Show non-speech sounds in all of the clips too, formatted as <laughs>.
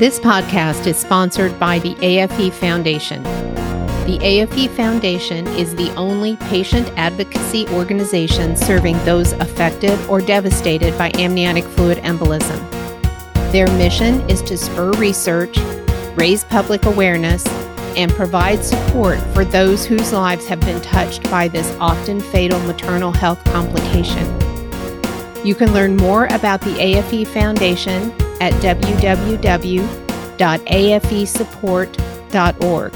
This podcast is sponsored by the AFE Foundation. The AFE Foundation is the only patient advocacy organization serving those affected or devastated by amniotic fluid embolism. Their mission is to spur research, raise public awareness, and provide support for those whose lives have been touched by this often fatal maternal health complication. You can learn more about the AFE Foundation at www.afesupport.org.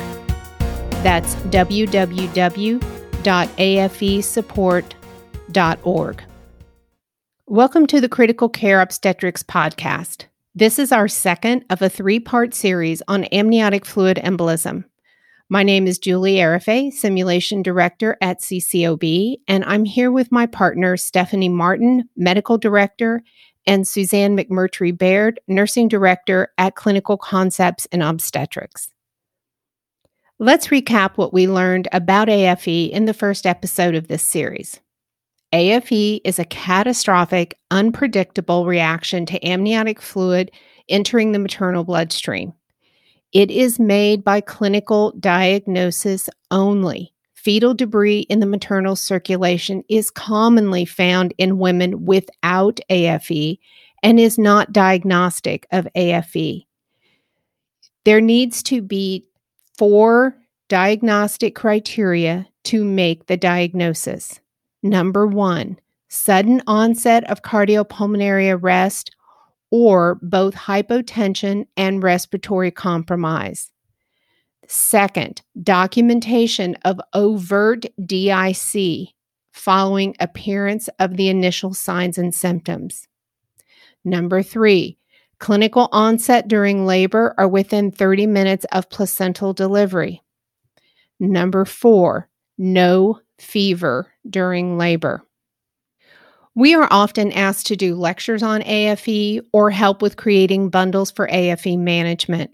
That's www.afesupport.org. Welcome to the Critical Care Obstetrics Podcast. This is our second of a three part series on amniotic fluid embolism. My name is Julie Arafeh, Simulation Director at CCOB, and I'm here with my partner, Stephanie Martin, Medical Director, and Suzanne McMurtry Baird, Nursing Director at Clinical Concepts in Obstetrics. Let's recap what we learned about AFE in the first episode of this series. AFE is a catastrophic, unpredictable reaction to amniotic fluid entering the maternal bloodstream. It is made by clinical diagnosis only. Fetal debris in the maternal circulation is commonly found in women without AFE and is not diagnostic of AFE. There needs to be four diagnostic criteria to make the diagnosis. Number one, sudden onset of cardiopulmonary arrest or both hypotension and respiratory compromise. Second, documentation of overt DIC following appearance of the initial signs and symptoms. Number three, clinical onset during labor or within 30 minutes of placental delivery. Number four, no fever during labor. We are often asked to do lectures on AFE or help with creating bundles for AFE management.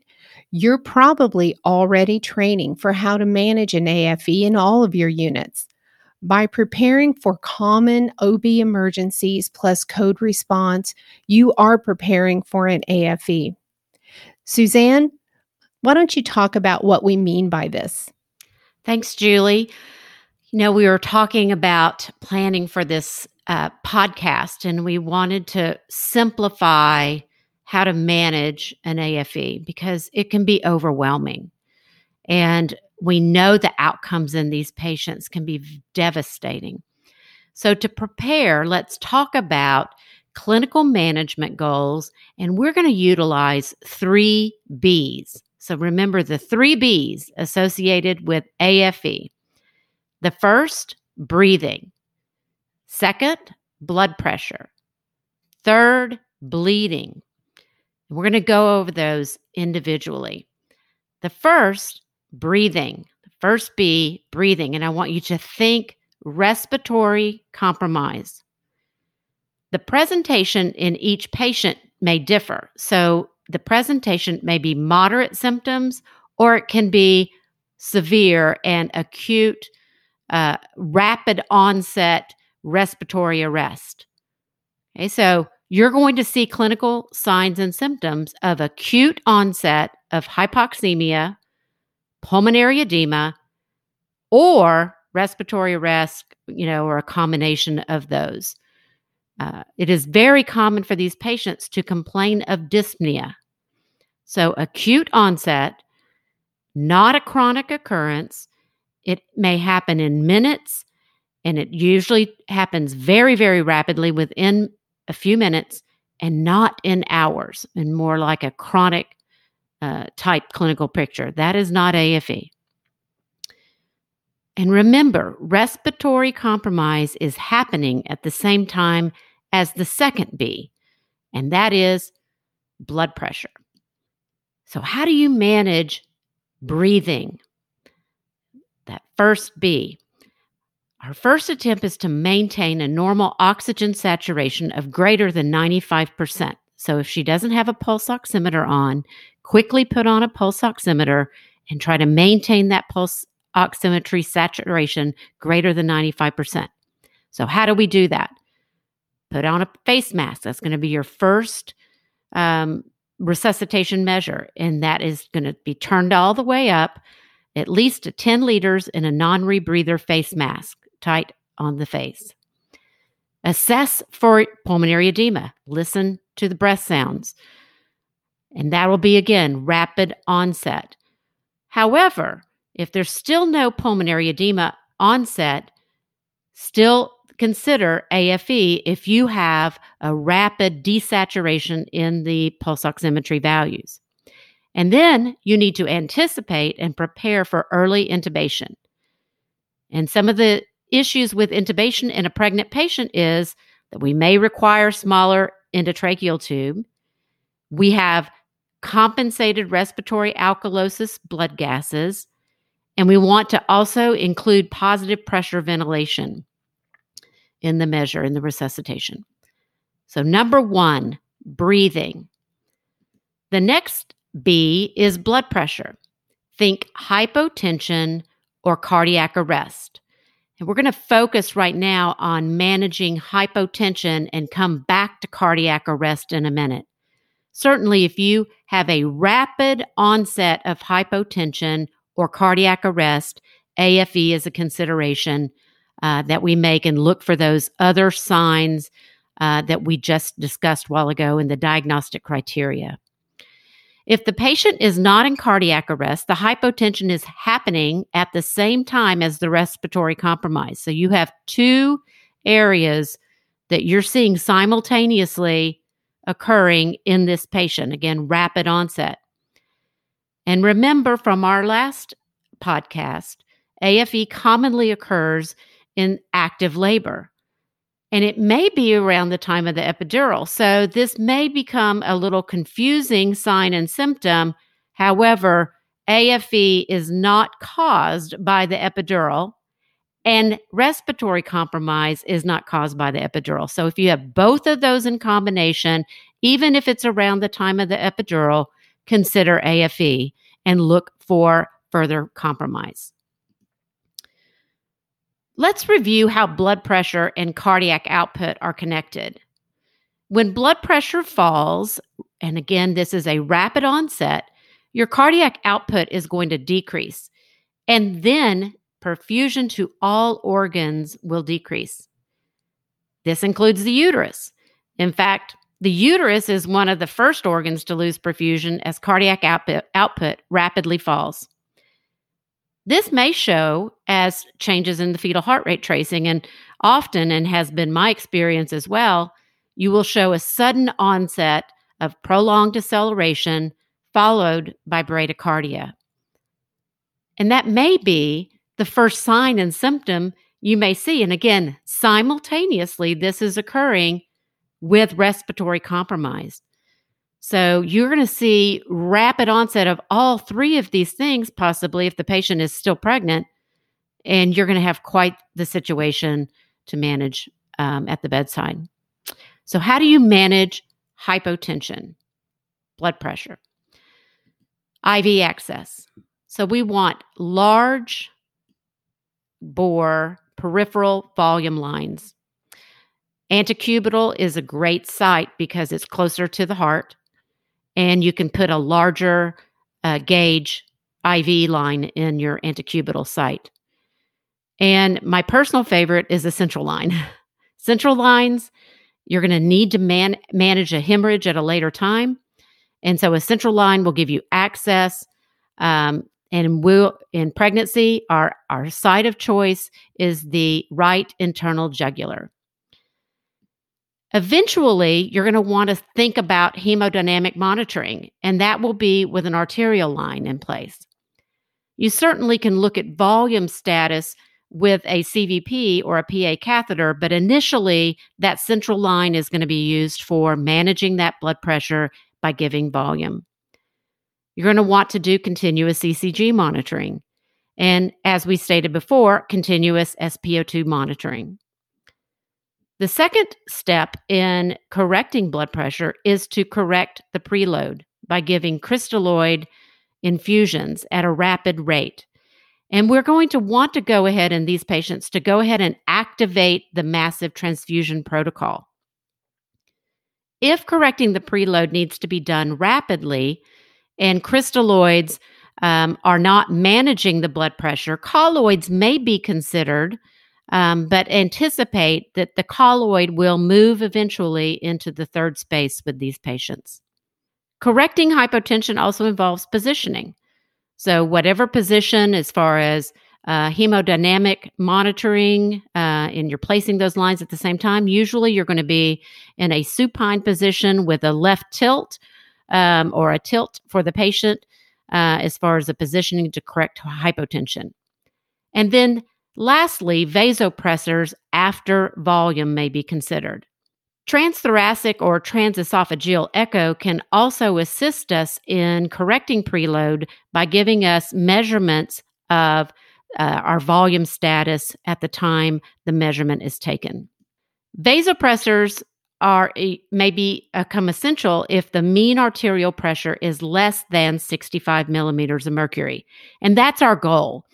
You're probably already training for how to manage an AFE in all of your units. By preparing for common OB emergencies plus code response, you are preparing for an AFE. Suzanne, why don't you talk about what we mean by this? Thanks, Julie. You know, we were talking about planning for this uh, podcast, and we wanted to simplify how to manage an AFE because it can be overwhelming. And we know the outcomes in these patients can be devastating. So, to prepare, let's talk about clinical management goals, and we're going to utilize three B's. So, remember the three B's associated with AFE. The first, breathing. Second, blood pressure. Third, bleeding. We're going to go over those individually. The first, breathing. The first B, breathing. And I want you to think respiratory compromise. The presentation in each patient may differ. So the presentation may be moderate symptoms or it can be severe and acute, uh, rapid onset respiratory arrest. Okay, so you're going to see clinical signs and symptoms of acute onset of hypoxemia, pulmonary edema, or respiratory arrest, you know, or a combination of those. Uh, it is very common for these patients to complain of dyspnea. So, acute onset, not a chronic occurrence. It may happen in minutes, and it usually happens very, very rapidly within a few minutes and not in hours and more like a chronic uh, type clinical picture. That is not AFE. And remember, respiratory compromise is happening at the same time as the second B, and that is blood pressure. So, how do you manage breathing? That first B. Our first attempt is to maintain a normal oxygen saturation of greater than 95%. So if she doesn't have a pulse oximeter on, quickly put on a pulse oximeter and try to maintain that pulse oximetry saturation greater than 95%. So, how do we do that? Put on a face mask. That's going to be your first um, resuscitation measure, and that is going to be turned all the way up, at least to 10 liters in a non rebreather face mask, tight on the face. Assess for pulmonary edema. Listen to the breath sounds. And that will be again rapid onset. However, if there's still no pulmonary edema onset, still consider AFE if you have a rapid desaturation in the pulse oximetry values. And then you need to anticipate and prepare for early intubation. And some of the issues with intubation in a pregnant patient is that we may require smaller endotracheal tube. We have compensated respiratory alkalosis blood gases, and we want to also include positive pressure ventilation in the measure in the resuscitation. So, number one, breathing. The next B is blood pressure. Think hypotension or cardiac arrest. And we're going to focus right now on managing hypotension and come back to cardiac arrest in a minute. Certainly, if you have a rapid onset of hypotension or cardiac arrest, AFE is a consideration uh, that we make and look for those other signs uh, that we just discussed while ago in the diagnostic criteria. If the patient is not in cardiac arrest, the hypotension is happening at the same time as the respiratory compromise. So you have two areas that you're seeing simultaneously occurring in this patient. Again, rapid onset. And remember from our last podcast, AFE commonly occurs in active labor. And it may be around the time of the epidural. So this may become a little confusing sign and symptom. However, AFE is not caused by the epidural, and respiratory compromise is not caused by the epidural. So if you have both of those in combination, even if it's around the time of the epidural, consider AFE and look for further compromise. Let's review how blood pressure and cardiac output are connected. When blood pressure falls, and again, this is a rapid onset, your cardiac output is going to decrease. And then perfusion to all organs will decrease. This includes the uterus. In fact, the uterus is one of the first organs to lose perfusion as cardiac output, rapidly falls. This may show as changes in the fetal heart rate tracing, and often, and has been my experience as well, you will show a sudden onset of prolonged deceleration followed by bradycardia. And that may be the first sign and symptom you may see. And again, simultaneously, this is occurring with respiratory compromise. So you're going to see rapid onset of all three of these things, possibly if the patient is still pregnant, and you're going to have quite the situation to manage um, at the bedside. So, how do you manage hypotension, blood pressure? IV access. So, we want large bore peripheral volume lines. Antecubital is a great site because it's closer to the heart and you can put a larger uh, gauge IV line in your antecubital site. And my personal favorite is a central line. <laughs> central lines, you're going to need to man- manage a hemorrhage at a later time. And so a central line will give you access. Um, and will in pregnancy, our, our site of choice is the right internal jugular. Eventually, you're going to want to think about hemodynamic monitoring, and that will be with an arterial line in place. You certainly can look at volume status with a CVP or a PA catheter, but initially, that central line is going to be used for managing that blood pressure by giving volume. You're going to want to do continuous ECG monitoring. And as we stated before, continuous SpO2 monitoring. The second step in correcting blood pressure is to correct the preload by giving crystalloid infusions at a rapid rate. And we're going to want to go ahead in these patients to go ahead and activate the massive transfusion protocol. if correcting the preload needs to be done rapidly and crystalloids um, are not managing the blood pressure, colloids may be considered, um, but anticipate that the colloid will move eventually into the third space with these patients. Correcting hypotension also involves positioning. So, whatever position, as far as uh, hemodynamic monitoring, uh, and you're placing those lines at the same time, usually you're going to be in a supine position with a left tilt um, or a tilt for the patient uh, as far as the positioning to correct hypotension. And then lastly, vasopressors after volume may be considered. Transthoracic or transesophageal echo can also assist us in correcting preload by giving us measurements of uh, our volume status at the time the measurement is taken. Vasopressors are a, maybe become essential if the mean arterial pressure is less than 65 millimeters of mercury, and that's our goal.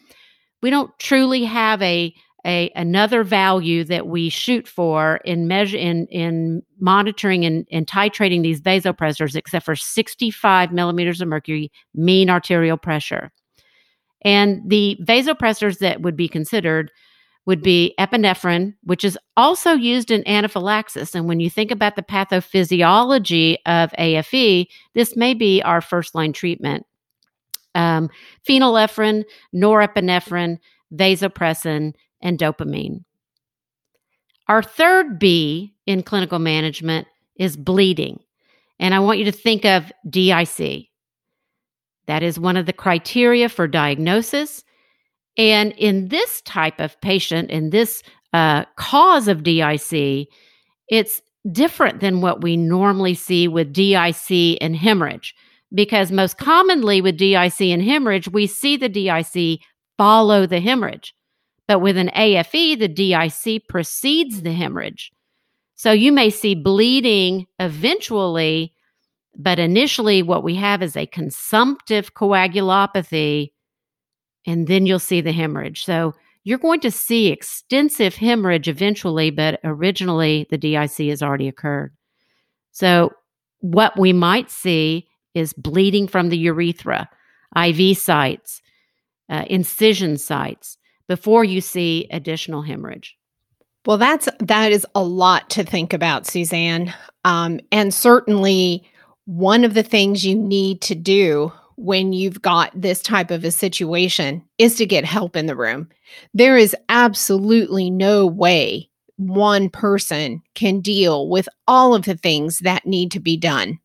We don't truly have a a another value that we shoot for in measure in in monitoring and, and titrating these vasopressors, except for 65 millimeters of mercury mean arterial pressure. And the vasopressors that would be considered would be epinephrine, which is also used in anaphylaxis. And when you think about the pathophysiology of AFE, this may be our first line treatment. Um, phenylephrine, norepinephrine, vasopressin, and dopamine. Our third B in clinical management is bleeding. And I want you to think of DIC. That is one of the criteria for diagnosis. And in this type of patient, in this uh, cause of DIC, it's different than what we normally see with DIC and hemorrhage. Because most commonly with DIC and hemorrhage, we see the DIC follow the hemorrhage. But with an AFE, the DIC precedes the hemorrhage. So you may see bleeding eventually, but initially, what we have is a consumptive coagulopathy and then you'll see the hemorrhage. So you're going to see extensive hemorrhage eventually, but originally the DIC has already occurred. So what we might see is bleeding from the urethra, IV sites, uh, incision sites before you see additional hemorrhage. Well, that's that is a lot to think about, Suzanne, um, and certainly one of the things you need to do when you've got this type of a situation is to get help in the room. There is absolutely no way one person can deal with all of the things that need to be done.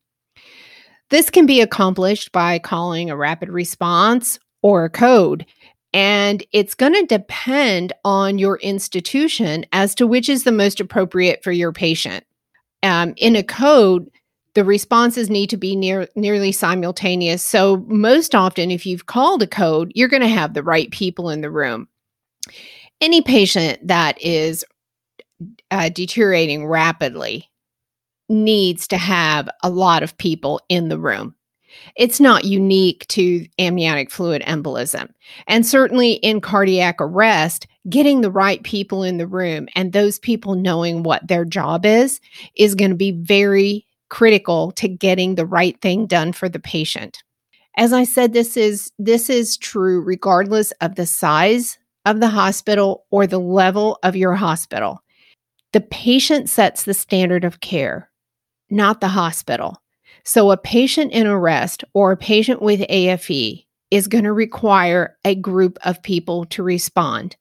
This can be accomplished by calling a rapid response or a code. And it's going to depend on your institution as to which is the most appropriate for your patient. Um, in a code, the responses need to be near nearly simultaneous. So most often if you've called a code, you're going to have the right people in the room. Any patient that is uh, deteriorating rapidly needs to have a lot of people in the room. It's not unique to amniotic fluid embolism. And certainly in cardiac arrest, getting the right people in the room and those people knowing what their job is is going to be very critical to getting the right thing done for the patient. As I said this is this is true regardless of the size of the hospital or the level of your hospital. The patient sets the standard of care, not the hospital. So a patient in arrest or a patient with AFE is going to require a group of people to respond.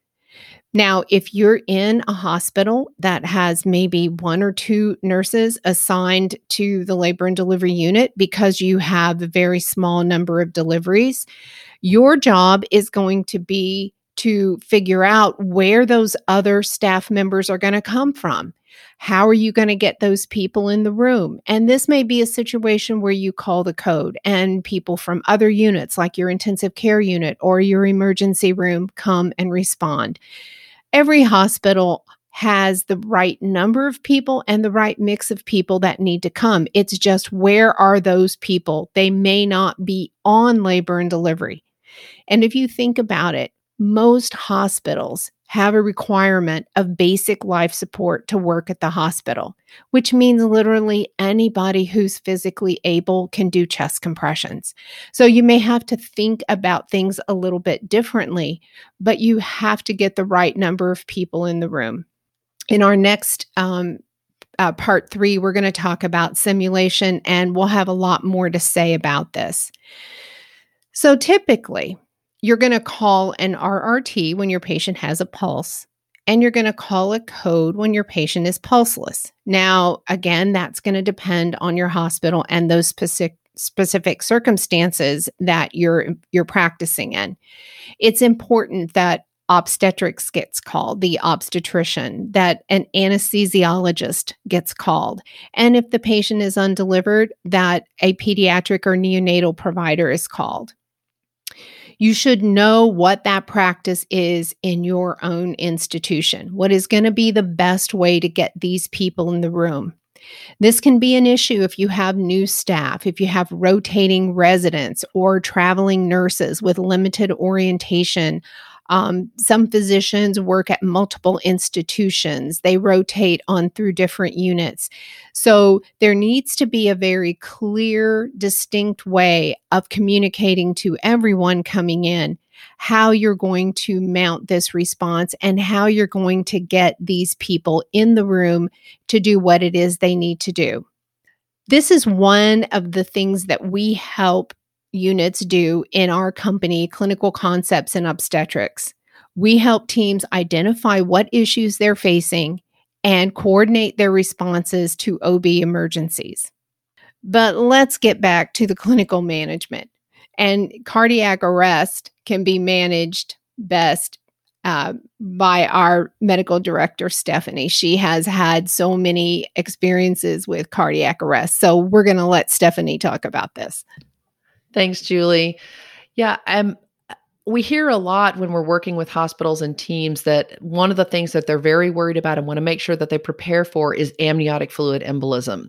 Now, if you're in a hospital that has maybe one or two nurses assigned to the labor and delivery unit because you have a very small number of deliveries, your job is going to be to figure out where those other staff members are going to come from. How are you going to get those people in the room? And this may be a situation where you call the code and people from other units, like your intensive care unit or your emergency room, come and respond every hospital has the right number of people and the right mix of people that need to come. It's just where are those people? They may not be on labor and delivery. And if you think about it, most hospitals have a requirement of basic life support to work at the hospital, which means literally anybody who's physically able can do chest compressions. So you may have to think about things a little bit differently, but you have to get the right number of people in the room. In our next um, uh, part three, we're going to talk about simulation and we'll have a lot more to say about this. So typically, you're going to call an RRT when your patient has a pulse, and you're going to call a code when your patient is pulseless. Now, again, that's going to depend on your hospital and those specific specific circumstances that you're you're practicing in. It's important that obstetrics gets called, the obstetrician, that an anesthesiologist gets called. And if the patient is undelivered, that a pediatric or neonatal provider is called you should know what that practice is in your own institution. What is going to be the best way to get these people in the room? This can be an issue if you have new staff, if you have rotating residents or traveling nurses with limited orientation um, some physicians work at multiple institutions, they rotate on through different units. So there needs to be a very clear, distinct way of communicating to everyone coming in how you're going to mount this response and how you're going to get these people in the room to do what it is they need to do. This is one of the things that we help units do in our company, Clinical Concepts in Obstetrics. We help teams identify what issues they're facing and coordinate their responses to OB emergencies. But let's get back to the clinical management. And cardiac arrest can be managed best uh, by our medical director, Stephanie. She has had so many experiences with cardiac arrest. So we're going to let Stephanie talk about this. Thanks, Julie. Yeah, um, we hear a lot when we're working with hospitals and teams that one of the things that they're very worried about and want to make sure that they prepare for is amniotic fluid embolism.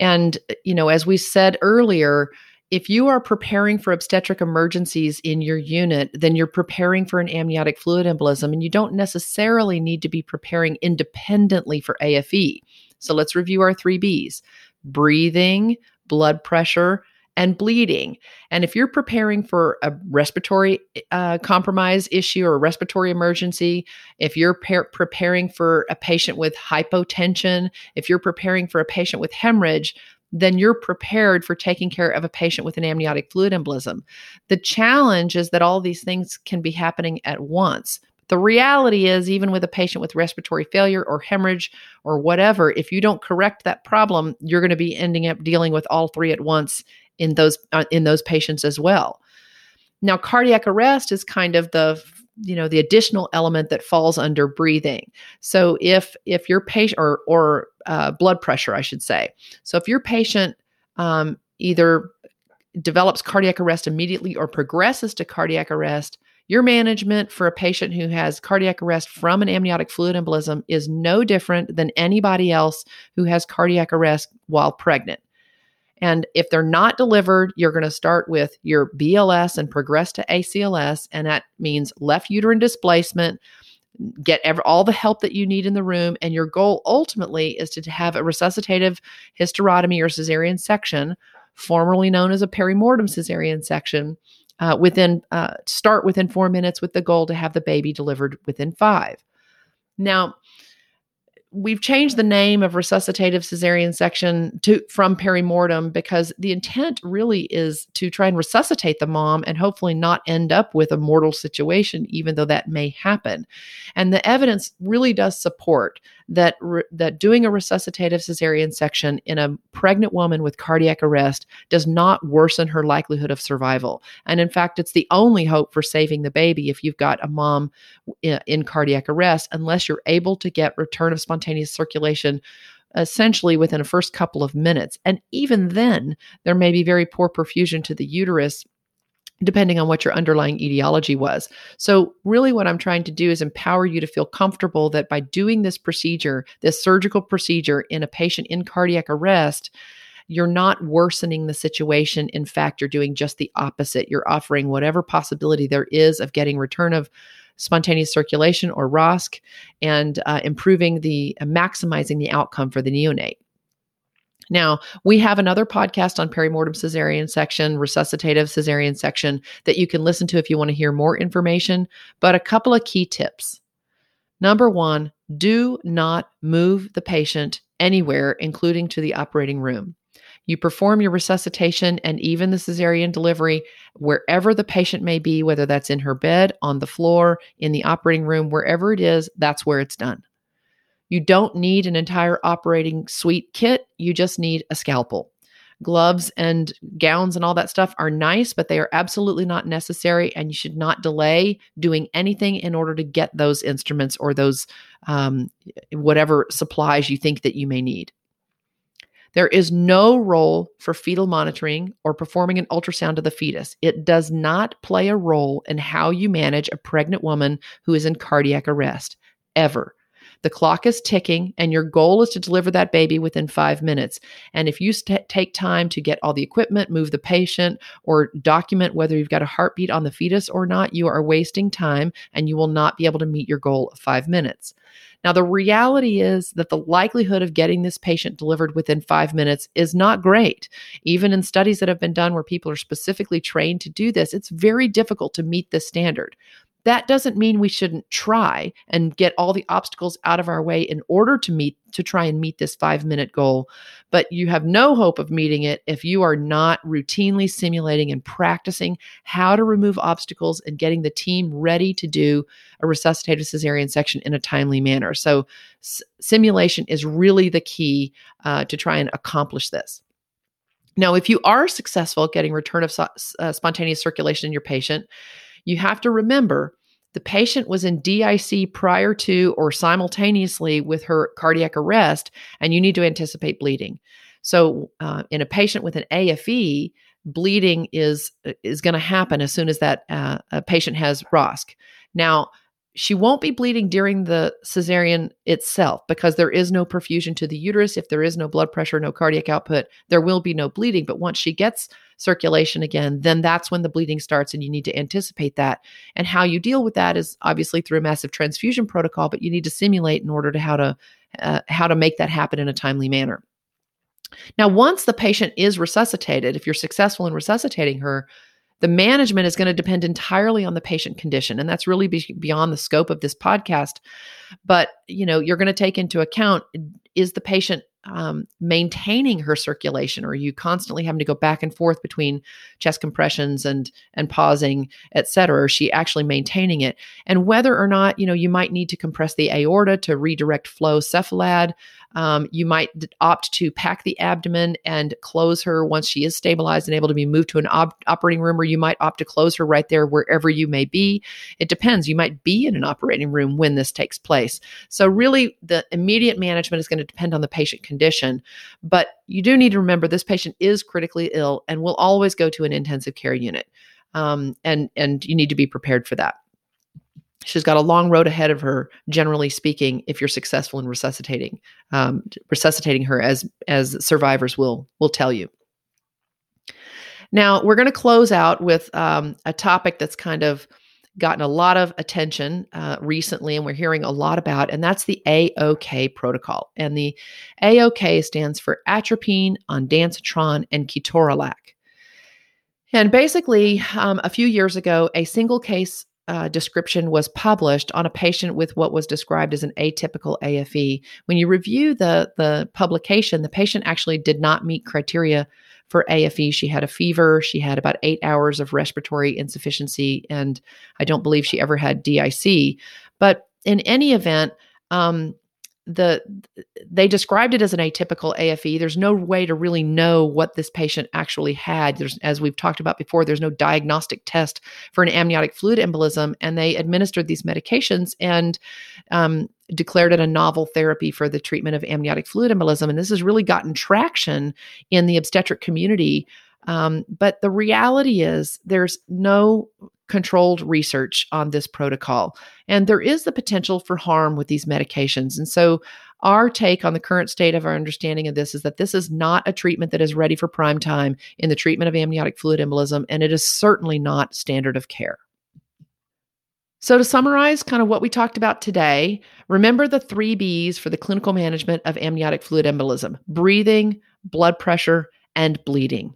And, you know, as we said earlier, if you are preparing for obstetric emergencies in your unit, then you're preparing for an amniotic fluid embolism, and you don't necessarily need to be preparing independently for AFE. So let's review our three B's breathing, blood pressure, and bleeding. And if you're preparing for a respiratory uh, compromise issue or a respiratory emergency, if you're par- preparing for a patient with hypotension, if you're preparing for a patient with hemorrhage, then you're prepared for taking care of a patient with an amniotic fluid embolism. The challenge is that all these things can be happening at once. The reality is, even with a patient with respiratory failure or hemorrhage or whatever, if you don't correct that problem, you're going to be ending up dealing with all three at once in those uh, in those patients as well. Now, cardiac arrest is kind of the you know the additional element that falls under breathing. So if if your patient or or uh, blood pressure, I should say. So if your patient um, either develops cardiac arrest immediately or progresses to cardiac arrest, your management for a patient who has cardiac arrest from an amniotic fluid embolism is no different than anybody else who has cardiac arrest while pregnant. And if they're not delivered, you're going to start with your BLS and progress to ACLS. And that means left uterine displacement, get ever, all the help that you need in the room. And your goal ultimately is to have a resuscitative hysterotomy or cesarean section, formerly known as a perimortem cesarean section. Uh, within uh, start within four minutes with the goal to have the baby delivered within five. Now, we've changed the name of resuscitative cesarean section to from perimortem because the intent really is to try and resuscitate the mom and hopefully not end up with a mortal situation even though that may happen. And the evidence really does support that re- that doing a resuscitative cesarean section in a pregnant woman with cardiac arrest does not worsen her likelihood of survival and in fact it's the only hope for saving the baby if you've got a mom in, in cardiac arrest unless you're able to get return of spontaneous circulation essentially within a first couple of minutes. And even then, there may be very poor perfusion to the uterus depending on what your underlying etiology was. So, really, what I'm trying to do is empower you to feel comfortable that by doing this procedure, this surgical procedure in a patient in cardiac arrest, you're not worsening the situation. In fact, you're doing just the opposite. You're offering whatever possibility there is of getting return of spontaneous circulation or ROSC and uh, improving the uh, maximizing the outcome for the neonate. Now, we have another podcast on perimortem cesarean section, resuscitative cesarean section that you can listen to if you want to hear more information, but a couple of key tips. Number one, do not move the patient anywhere, including to the operating room. You perform your resuscitation and even the cesarean delivery wherever the patient may be, whether that's in her bed, on the floor, in the operating room, wherever it is, that's where it's done. You don't need an entire operating suite kit, you just need a scalpel. Gloves and gowns and all that stuff are nice, but they are absolutely not necessary, and you should not delay doing anything in order to get those instruments or those um, whatever supplies you think that you may need. There is no role for fetal monitoring or performing an ultrasound of the fetus. It does not play a role in how you manage a pregnant woman who is in cardiac arrest, ever. The clock is ticking, and your goal is to deliver that baby within five minutes. And if you st- take time to get all the equipment, move the patient, or document whether you've got a heartbeat on the fetus or not, you are wasting time and you will not be able to meet your goal of five minutes. Now, the reality is that the likelihood of getting this patient delivered within five minutes is not great. Even in studies that have been done where people are specifically trained to do this, it's very difficult to meet this standard that doesn't mean we shouldn't try and get all the obstacles out of our way in order to meet to try and meet this 5 minute goal. But you have no hope of meeting it if you are not routinely simulating and practicing how to remove obstacles and getting the team ready to do a resuscitated cesarean section in a timely manner. So s- simulation is really the key uh, to try and accomplish this. Now if you are successful at getting return of so- uh, spontaneous circulation in your patient you have to remember the patient was in DIC prior to or simultaneously with her cardiac arrest, and you need to anticipate bleeding. So, uh, in a patient with an AFE, bleeding is is going to happen as soon as that uh, patient has ROSC. Now, she won't be bleeding during the cesarean itself because there is no perfusion to the uterus. If there is no blood pressure, no cardiac output, there will be no bleeding. But once she gets circulation again, then that's when the bleeding starts, and you need to anticipate that. And how you deal with that is obviously through a massive transfusion protocol, but you need to simulate in order to how to uh, how to make that happen in a timely manner. Now, once the patient is resuscitated, if you're successful in resuscitating her, the management is going to depend entirely on the patient condition. And that's really be- beyond the scope of this podcast. But, you know, you're going to take into account is the patient um, maintaining her circulation or are you constantly having to go back and forth between chest compressions and and pausing et cetera or is she actually maintaining it and whether or not you know you might need to compress the aorta to redirect flow cephalad um, you might opt to pack the abdomen and close her once she is stabilized and able to be moved to an op- operating room, or you might opt to close her right there wherever you may be. It depends. You might be in an operating room when this takes place. So, really, the immediate management is going to depend on the patient condition. But you do need to remember this patient is critically ill and will always go to an intensive care unit. Um, and and you need to be prepared for that she's got a long road ahead of her generally speaking if you're successful in resuscitating um, resuscitating her as as survivors will will tell you. Now we're going to close out with um, a topic that's kind of gotten a lot of attention uh, recently and we're hearing a lot about and that's the aok protocol. And the aok stands for atropine ondansetron and ketorolac. And basically, um, a few years ago, a single case uh, description was published on a patient with what was described as an atypical AFE. When you review the the publication, the patient actually did not meet criteria for AFE. She had a fever. She had about eight hours of respiratory insufficiency, and I don't believe she ever had DIC. But in any event, um, the they described it as an atypical AFE. There's no way to really know what this patient actually had. There's, as we've talked about before, there's no diagnostic test for an amniotic fluid embolism, and they administered these medications and um, declared it a novel therapy for the treatment of amniotic fluid embolism. And this has really gotten traction in the obstetric community. Um, but the reality is, there's no controlled research on this protocol. And there is the potential for harm with these medications. And so, our take on the current state of our understanding of this is that this is not a treatment that is ready for prime time in the treatment of amniotic fluid embolism, and it is certainly not standard of care. So, to summarize kind of what we talked about today, remember the three B's for the clinical management of amniotic fluid embolism breathing, blood pressure, and bleeding.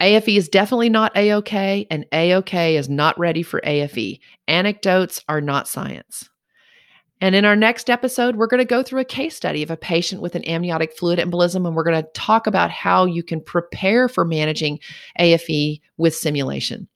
AFE is definitely not AOK, and AOK is not ready for AFE. Anecdotes are not science. And in our next episode, we're going to go through a case study of a patient with an amniotic fluid embolism, and we're going to talk about how you can prepare for managing AFE with simulation.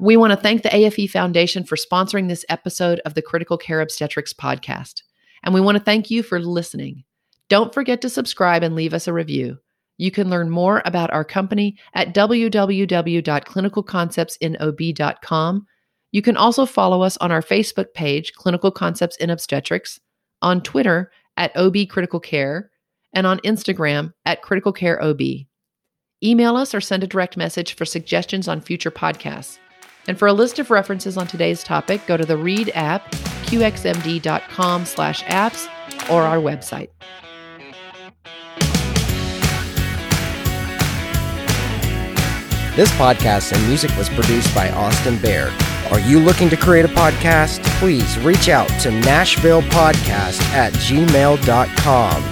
We want to thank the AFE Foundation for sponsoring this episode of the Critical Care Obstetrics podcast. And we want to thank you for listening. Don't forget to subscribe and leave us a review. You can learn more about our company at www.clinicalconceptsinob.com. You can also follow us on our Facebook page, Clinical Concepts in Obstetrics, on Twitter at OB Critical Care, and on Instagram at Critical Care OB. Email us or send a direct message for suggestions on future podcasts. And for a list of references on today's topic, go to the Read app, qxmd.com slash apps, or our website. This podcast and music was produced by Austin Bear. Are you looking to create a podcast? Please reach out to NashvillePodcast at gmail.com.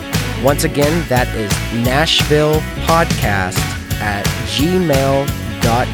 Once again, that is Nashville Podcast at gmail.com.